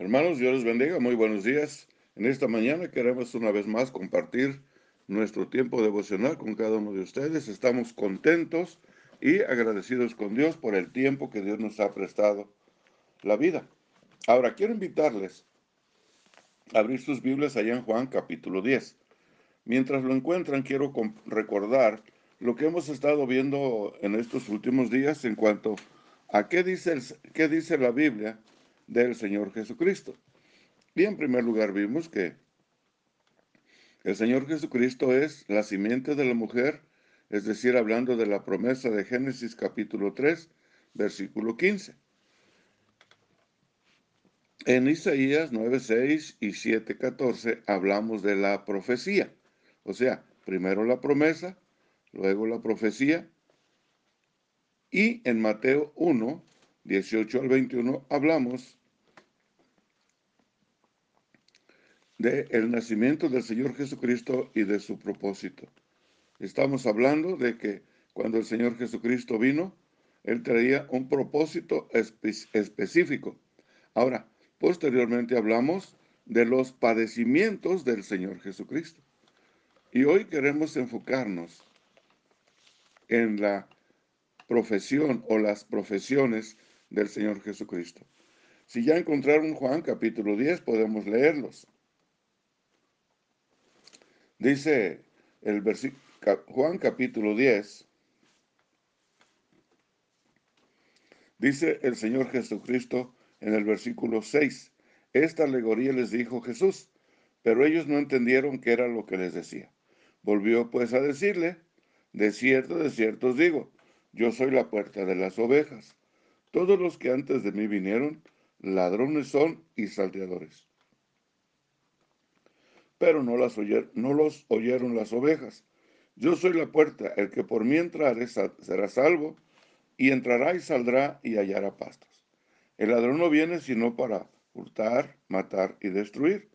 Hermanos, Dios les bendiga, muy buenos días. En esta mañana queremos una vez más compartir nuestro tiempo devocional con cada uno de ustedes. Estamos contentos y agradecidos con Dios por el tiempo que Dios nos ha prestado la vida. Ahora, quiero invitarles a abrir sus Biblias allá en Juan capítulo 10. Mientras lo encuentran, quiero recordar lo que hemos estado viendo en estos últimos días en cuanto a qué dice, qué dice la Biblia del Señor Jesucristo. Y en primer lugar vimos que el Señor Jesucristo es la simiente de la mujer, es decir, hablando de la promesa de Génesis capítulo 3, versículo 15. En Isaías 9:6 y 7:14 hablamos de la profecía, o sea, primero la promesa, luego la profecía, y en Mateo 1, 18 al 21 hablamos de el nacimiento del Señor Jesucristo y de su propósito. Estamos hablando de que cuando el Señor Jesucristo vino, Él traía un propósito específico. Ahora, posteriormente hablamos de los padecimientos del Señor Jesucristo. Y hoy queremos enfocarnos en la profesión o las profesiones del Señor Jesucristo. Si ya encontraron Juan capítulo 10, podemos leerlos. Dice el Juan capítulo 10, dice el Señor Jesucristo en el versículo 6, esta alegoría les dijo Jesús, pero ellos no entendieron qué era lo que les decía. Volvió pues a decirle, de cierto, de cierto os digo, yo soy la puerta de las ovejas. Todos los que antes de mí vinieron, ladrones son y salteadores pero no, las no los oyeron las ovejas. Yo soy la puerta, el que por mí entrare será salvo, y entrará y saldrá y hallará pastos. El ladrón no viene sino para hurtar, matar y destruir.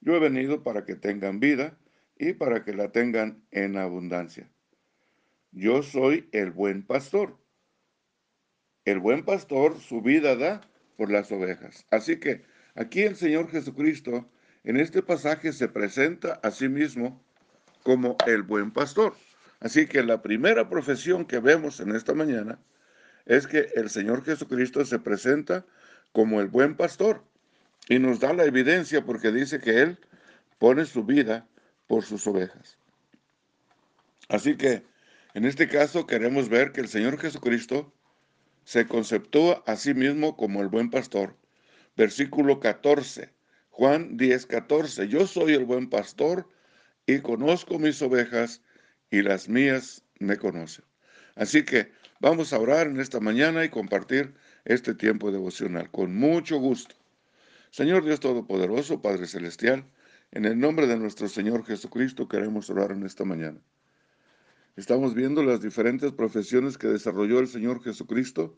Yo he venido para que tengan vida y para que la tengan en abundancia. Yo soy el buen pastor. El buen pastor su vida da por las ovejas. Así que aquí el Señor Jesucristo en este pasaje se presenta a sí mismo como el buen pastor. Así que la primera profesión que vemos en esta mañana es que el Señor Jesucristo se presenta como el buen pastor y nos da la evidencia porque dice que Él pone su vida por sus ovejas. Así que en este caso queremos ver que el Señor Jesucristo se conceptúa a sí mismo como el buen pastor. Versículo 14. Juan 10, 14. Yo soy el buen pastor y conozco mis ovejas y las mías me conocen. Así que vamos a orar en esta mañana y compartir este tiempo devocional con mucho gusto. Señor Dios Todopoderoso, Padre Celestial, en el nombre de nuestro Señor Jesucristo queremos orar en esta mañana. Estamos viendo las diferentes profesiones que desarrolló el Señor Jesucristo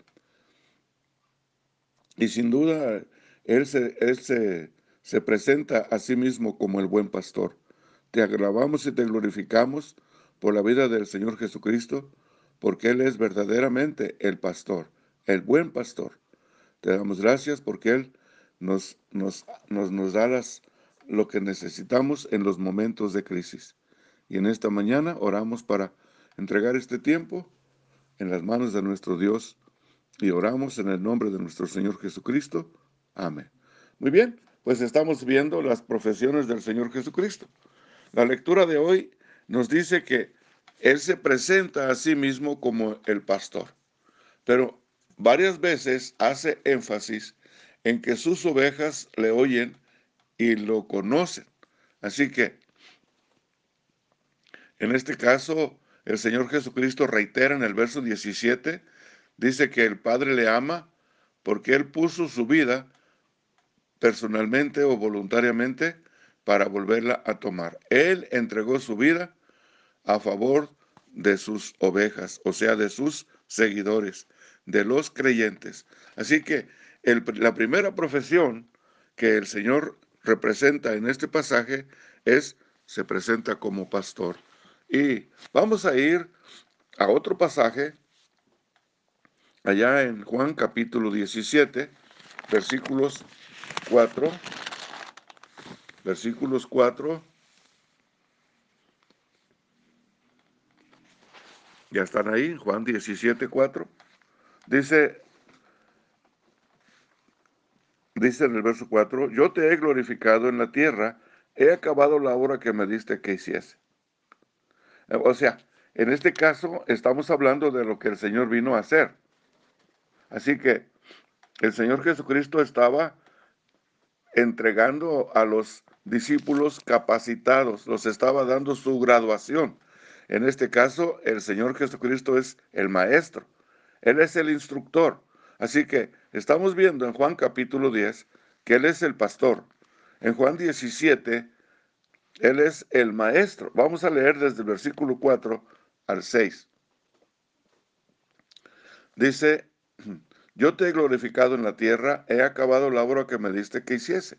y sin duda Él se, él se se presenta a sí mismo como el buen pastor. Te agravamos y te glorificamos por la vida del Señor Jesucristo, porque Él es verdaderamente el pastor, el buen pastor. Te damos gracias porque Él nos, nos, nos, nos da las, lo que necesitamos en los momentos de crisis. Y en esta mañana oramos para entregar este tiempo en las manos de nuestro Dios y oramos en el nombre de nuestro Señor Jesucristo. Amén. Muy bien, pues estamos viendo las profesiones del Señor Jesucristo. La lectura de hoy nos dice que Él se presenta a sí mismo como el pastor, pero varias veces hace énfasis en que sus ovejas le oyen y lo conocen. Así que, en este caso, el Señor Jesucristo reitera en el verso 17, dice que el Padre le ama porque Él puso su vida personalmente o voluntariamente para volverla a tomar. Él entregó su vida a favor de sus ovejas, o sea, de sus seguidores, de los creyentes. Así que la primera profesión que el Señor representa en este pasaje es, se presenta como pastor. Y vamos a ir a otro pasaje, allá en Juan capítulo 17, versículos 4, versículos 4. Ya están ahí, Juan 17, 4. Dice, dice en el verso 4, yo te he glorificado en la tierra, he acabado la obra que me diste que hiciese. O sea, en este caso estamos hablando de lo que el Señor vino a hacer. Así que el Señor Jesucristo estaba entregando a los discípulos capacitados, los estaba dando su graduación. En este caso, el Señor Jesucristo es el maestro, Él es el instructor. Así que estamos viendo en Juan capítulo 10 que Él es el pastor. En Juan 17, Él es el maestro. Vamos a leer desde el versículo 4 al 6. Dice, yo te he glorificado en la tierra, he acabado la obra que me diste que hiciese.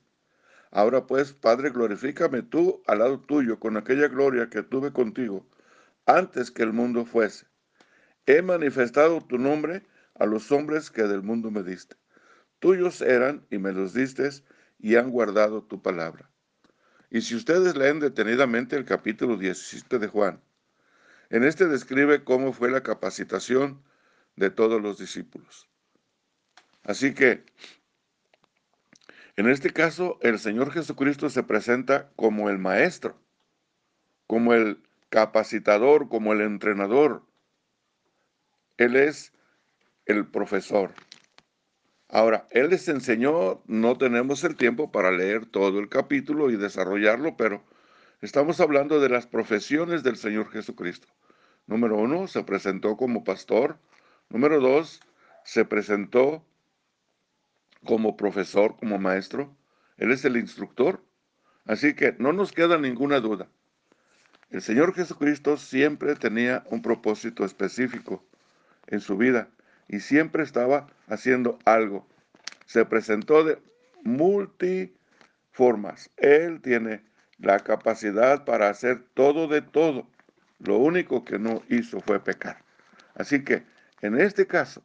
Ahora pues, Padre, glorifícame tú al lado tuyo con aquella gloria que tuve contigo antes que el mundo fuese. He manifestado tu nombre a los hombres que del mundo me diste. Tuyos eran y me los diste y han guardado tu palabra. Y si ustedes leen detenidamente el capítulo 17 de Juan, en este describe cómo fue la capacitación de todos los discípulos. Así que, en este caso, el Señor Jesucristo se presenta como el maestro, como el capacitador, como el entrenador. Él es el profesor. Ahora, Él les enseñó, no tenemos el tiempo para leer todo el capítulo y desarrollarlo, pero estamos hablando de las profesiones del Señor Jesucristo. Número uno, se presentó como pastor. Número dos, se presentó como profesor, como maestro. Él es el instructor. Así que no nos queda ninguna duda. El Señor Jesucristo siempre tenía un propósito específico en su vida y siempre estaba haciendo algo. Se presentó de multiformas. Él tiene la capacidad para hacer todo de todo. Lo único que no hizo fue pecar. Así que en este caso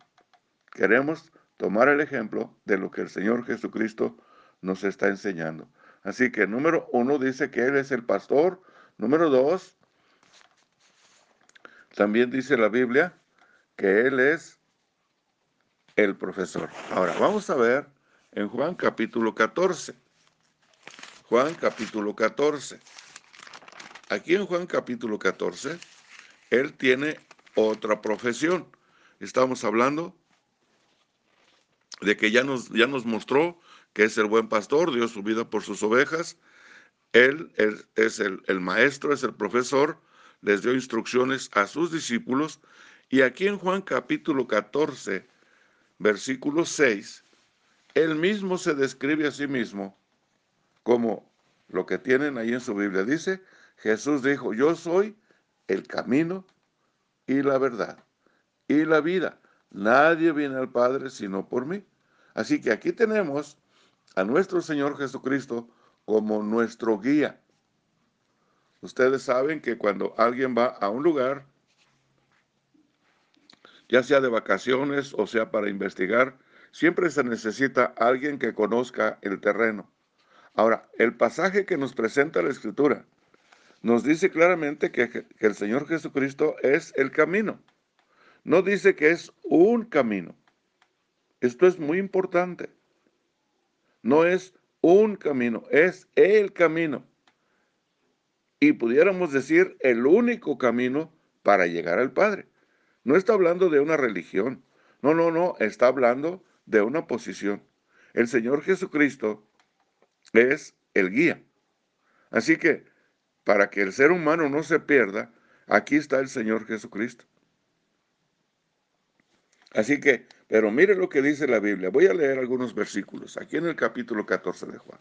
queremos tomar el ejemplo de lo que el Señor Jesucristo nos está enseñando. Así que número uno dice que Él es el pastor. Número dos, también dice la Biblia que Él es el profesor. Ahora, vamos a ver en Juan capítulo 14. Juan capítulo 14. Aquí en Juan capítulo 14, Él tiene otra profesión. Estamos hablando de que ya nos, ya nos mostró que es el buen pastor, dio su vida por sus ovejas. Él, es el, el maestro, es el profesor, les dio instrucciones a sus discípulos. Y aquí en Juan capítulo 14, versículo 6, él mismo se describe a sí mismo como lo que tienen ahí en su Biblia. Dice, Jesús dijo, yo soy el camino y la verdad y la vida. Nadie viene al Padre sino por mí. Así que aquí tenemos a nuestro Señor Jesucristo como nuestro guía. Ustedes saben que cuando alguien va a un lugar, ya sea de vacaciones o sea para investigar, siempre se necesita alguien que conozca el terreno. Ahora, el pasaje que nos presenta la Escritura nos dice claramente que, el Señor Jesucristo es el camino. No dice que es un camino. Esto es muy importante. No es un camino, es el camino. Y pudiéramos decir el único camino para llegar al Padre. No está hablando de una religión. No, no, no, está hablando de una posición. El Señor Jesucristo es el guía. Así que, para que el ser humano no se pierda, aquí está el Señor Jesucristo. Así que, pero mire lo que dice la Biblia. Voy a leer algunos versículos, aquí en el capítulo 14 de Juan.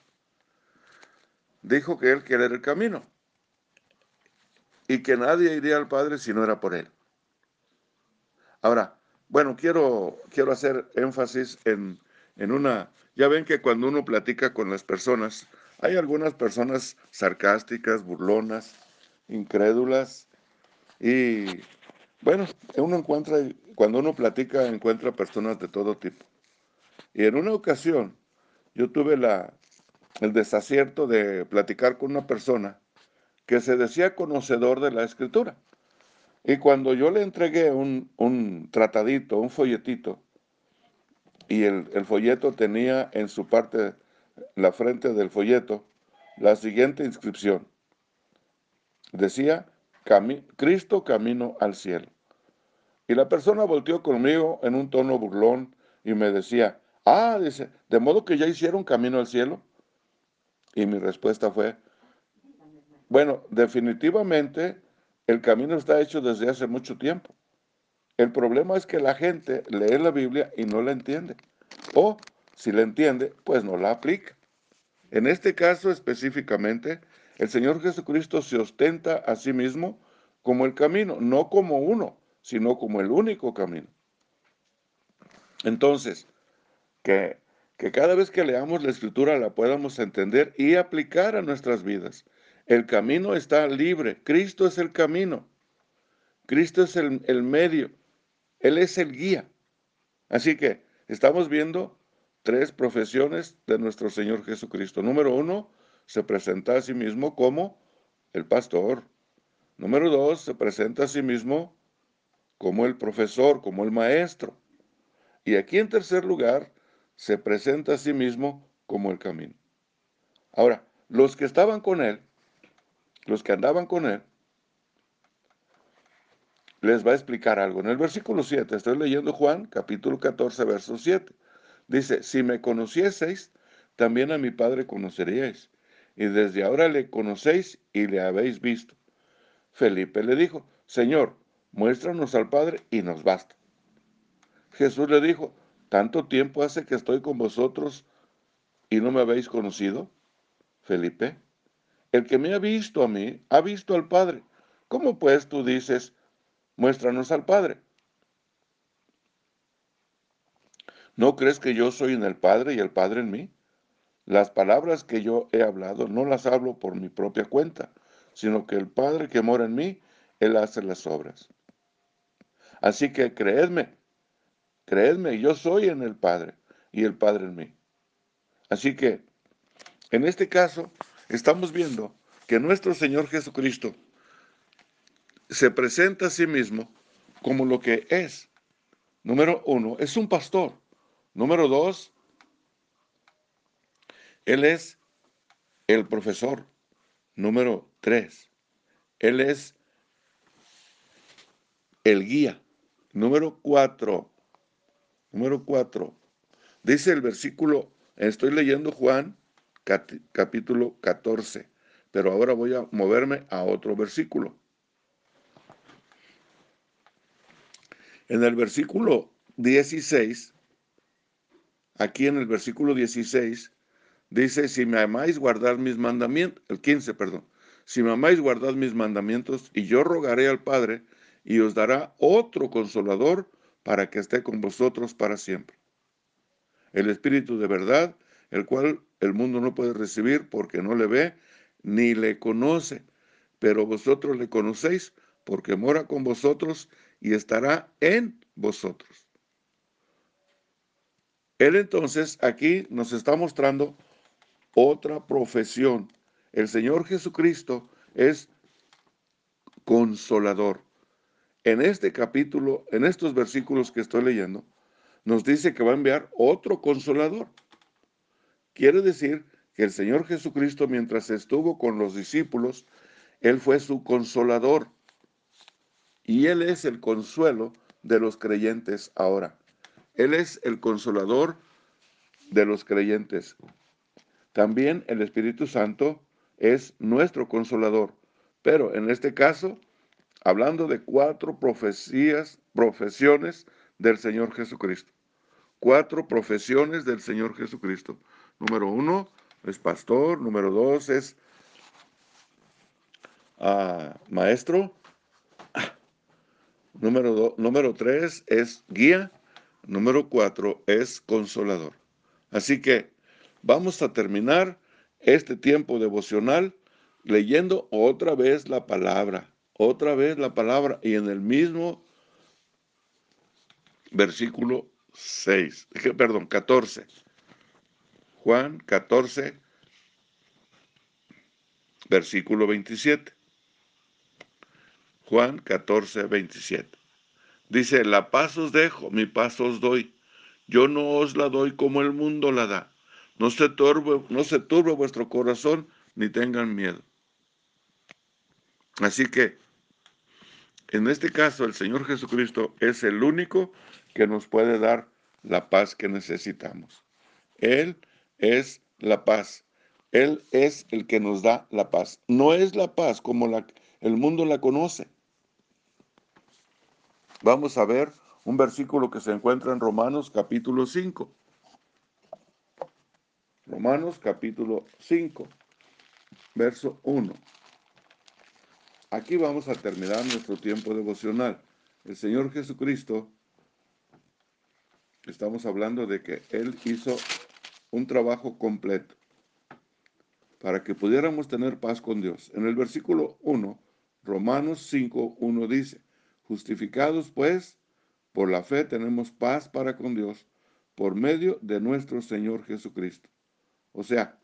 Dijo que él quiere el camino y que nadie iría al Padre si no era por él. Ahora, bueno, quiero, quiero hacer énfasis en, en una... Ya ven que cuando uno platica con las personas, hay algunas personas sarcásticas, burlonas, incrédulas, y bueno, uno encuentra cuando uno platica encuentra personas de todo tipo. Y en una ocasión yo tuve el desacierto de platicar con una persona que se decía conocedor de la escritura. Y cuando yo le entregué un, tratadito, un folletito, y el, folleto tenía en su parte, la frente del folleto, la siguiente inscripción. Decía, Cristo camino al cielo. Y la persona volteó conmigo en un tono burlón y me decía, ah, dice, ¿de modo que ya hicieron camino al cielo? Y mi respuesta fue, bueno, definitivamente el camino está hecho desde hace mucho tiempo. El problema es que la gente lee la Biblia y no la entiende. O si la entiende, pues no la aplica. En este caso específicamente, el Señor Jesucristo se ostenta a sí mismo como el camino, no como uno, sino como el único camino. Entonces, que, cada vez que leamos la escritura la podamos entender y aplicar a nuestras vidas. El camino está libre, Cristo es el camino, Cristo es el, el medio, Él es el guía. Así que estamos viendo tres profesiones de nuestro Señor Jesucristo. Número uno, se presenta a sí mismo como el pastor. Número dos, se presenta a sí mismo como el profesor, como el maestro. Y aquí en tercer lugar, se presenta a sí mismo como el camino. Ahora, los que estaban con él, los que andaban con él, les va a explicar algo. En el versículo 7, estoy leyendo Juan, capítulo 14, verso 7. Dice, si me conocieseis, también a mi Padre conoceríais. Y desde ahora le conocéis y le habéis visto. Felipe le dijo, Señor, muéstranos al Padre y nos basta. Jesús le dijo, ¿tanto tiempo hace que estoy con vosotros y no me habéis conocido? Felipe, el que me ha visto a mí, ha visto al Padre. ¿Cómo pues tú dices, muéstranos al Padre? ¿No crees que yo soy en el Padre y el Padre en mí? Las palabras que yo he hablado no las hablo por mi propia cuenta, sino que el Padre que mora en mí, Él hace las obras. Así que creedme, creedme, yo soy en el Padre y el Padre en mí. Así que, en este caso, estamos viendo que nuestro Señor Jesucristo se presenta a sí mismo como lo que es. Número uno, es un pastor. Número dos, Él es el profesor. Número tres, Él es el guía. Número cuatro, número cuatro, dice el versículo, estoy leyendo Juan capítulo 14, pero ahora voy a moverme a otro versículo. En el versículo 16, aquí en el versículo 16, dice, si me amáis, guardad mis mandamientos, el 15, perdón, si me amáis, guardad mis mandamientos, y yo rogaré al Padre, y os dará otro consolador para que esté con vosotros para siempre. El Espíritu de verdad, el cual el mundo no puede recibir porque no le ve ni le conoce, pero vosotros le conocéis porque mora con vosotros y estará en vosotros. Él entonces aquí nos está mostrando otra profesión. El Señor Jesucristo es consolador. En este capítulo, en estos versículos que estoy leyendo, nos dice que va a enviar otro consolador. Quiere decir que el Señor Jesucristo, mientras estuvo con los discípulos, Él fue su consolador. Y Él es el consuelo de los creyentes ahora. Él es el consolador de los creyentes. También el Espíritu Santo es nuestro consolador. Pero en este caso, hablando de cuatro profecías, profesiones del Señor Jesucristo. Cuatro profesiones del Señor Jesucristo. Número uno es pastor, número dos es ah, maestro, número, número tres es guía, número cuatro es consolador. Así que vamos a terminar este tiempo devocional leyendo otra vez la palabra, otra vez la palabra y en el mismo versículo 6, perdón, 14. Juan 14, versículo 27. Juan 14, 27. Dice, la paz os dejo, mi paz os doy. Yo no os la doy como el mundo la da. No se turbe, no se turbe vuestro corazón, ni tengan miedo. Así que, en este caso, el Señor Jesucristo es el único que nos puede dar la paz que necesitamos. Él es la paz. Él es el que nos da la paz. No es la paz como el mundo la conoce. Vamos a ver un versículo que se encuentra en Romanos capítulo 5. Romanos capítulo 5, verso 1. Aquí vamos a terminar nuestro tiempo devocional. El Señor Jesucristo, estamos hablando de que Él hizo un trabajo completo para que pudiéramos tener paz con Dios. En el versículo 1, Romanos 5, 1 dice, justificados pues por la fe tenemos paz para con Dios por medio de nuestro Señor Jesucristo. O sea,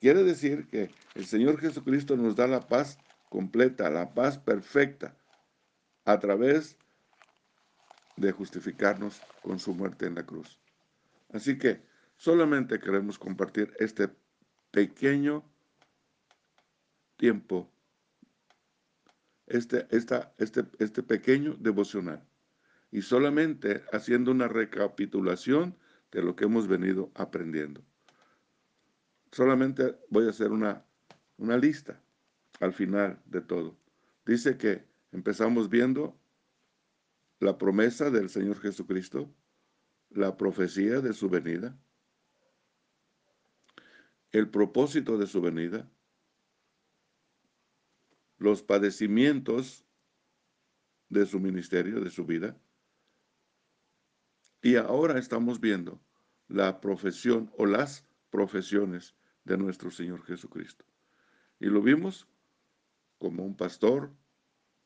quiere decir que el Señor Jesucristo nos da la paz completa, la paz perfecta, a través de justificarnos con su muerte en la cruz. Así que solamente queremos compartir este pequeño tiempo, este, esta, este, este pequeño devocional, y solamente haciendo una recapitulación de lo que hemos venido aprendiendo. Solamente voy a hacer una, una lista al final de todo. Dice que empezamos viendo la promesa del Señor Jesucristo, la profecía de su venida, el propósito de su venida, los padecimientos de su ministerio, de su vida, y ahora estamos viendo la profesión o las profesiones de nuestro Señor Jesucristo. Y lo vimos como un pastor,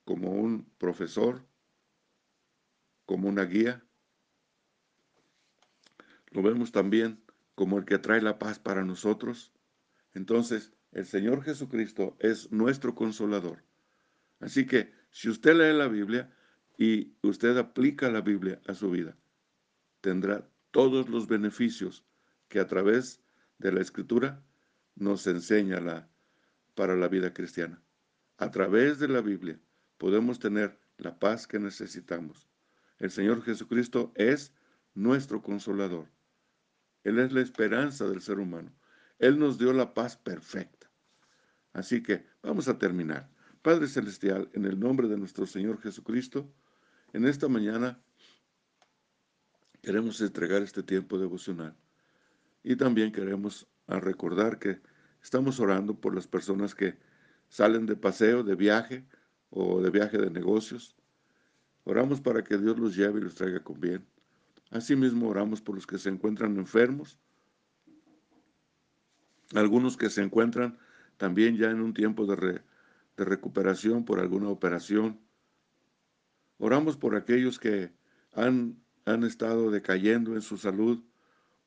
como un profesor, como una guía. Lo vemos también como el que trae la paz para nosotros. Entonces, el Señor Jesucristo es nuestro consolador. Así que si usted lee la Biblia y usted aplica la Biblia a su vida, tendrá todos los beneficios que a través de la Escritura nos enseña la, para la vida cristiana. A través de la Biblia podemos tener la paz que necesitamos. El Señor Jesucristo es nuestro consolador. Él es la esperanza del ser humano. Él nos dio la paz perfecta. Así que vamos a terminar. Padre Celestial, en el nombre de nuestro Señor Jesucristo, en esta mañana queremos entregar este tiempo devocional. Y también queremos recordar que estamos orando por las personas que salen de paseo, de viaje o de viaje de negocios. Oramos para que Dios los lleve y los traiga con bien. Asimismo, oramos por los que se encuentran enfermos, algunos que se encuentran también ya en un tiempo de, de recuperación por alguna operación. Oramos por aquellos que han, han estado decayendo en su salud.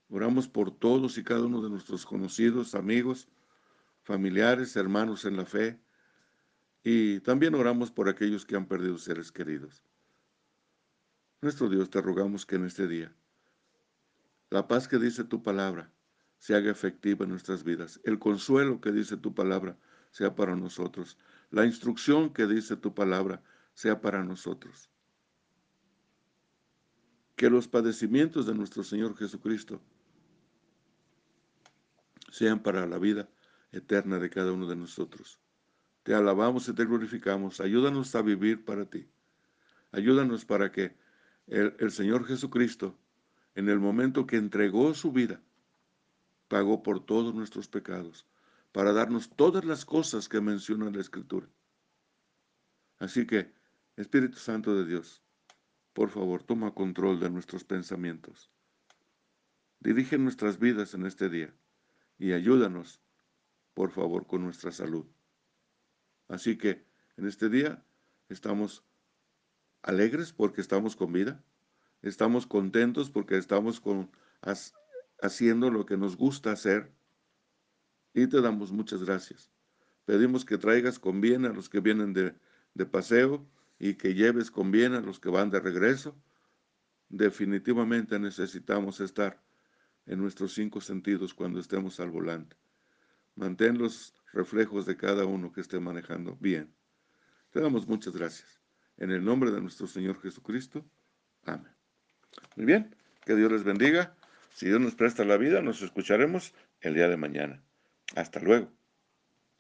Oramos por todos y cada uno de nuestros conocidos, amigos, familiares, hermanos en la fe, y también oramos por aquellos que han perdido seres queridos. Nuestro Dios, te rogamos que en este día la paz que dice tu palabra se haga efectiva en nuestras vidas, el consuelo que dice tu palabra sea para nosotros, la instrucción que dice tu palabra sea para nosotros. Que los padecimientos de nuestro Señor Jesucristo sean para la vida eterna de cada uno de nosotros. Te alabamos y te glorificamos. Ayúdanos a vivir para ti. Ayúdanos para que el, Señor Jesucristo, en el momento que entregó su vida, pagó por todos nuestros pecados, para darnos todas las cosas que menciona la Escritura. Así que, Espíritu Santo de Dios, por favor, toma control de nuestros pensamientos. Dirige nuestras vidas en este día y ayúdanos por favor, con nuestra salud. Así que en este día estamos alegres porque estamos con vida, estamos contentos porque estamos con, haciendo lo que nos gusta hacer y te damos muchas gracias. Pedimos que traigas con bien a los que vienen de, de paseo y que lleves con bien a los que van de regreso. Definitivamente necesitamos estar en nuestros cinco sentidos cuando estemos al volante. Mantén los reflejos de cada uno que esté manejando bien. Te damos muchas gracias. En el nombre de nuestro Señor Jesucristo. Amén. Muy bien, que Dios les bendiga. Si Dios nos presta la vida, nos escucharemos el día de mañana. Hasta luego.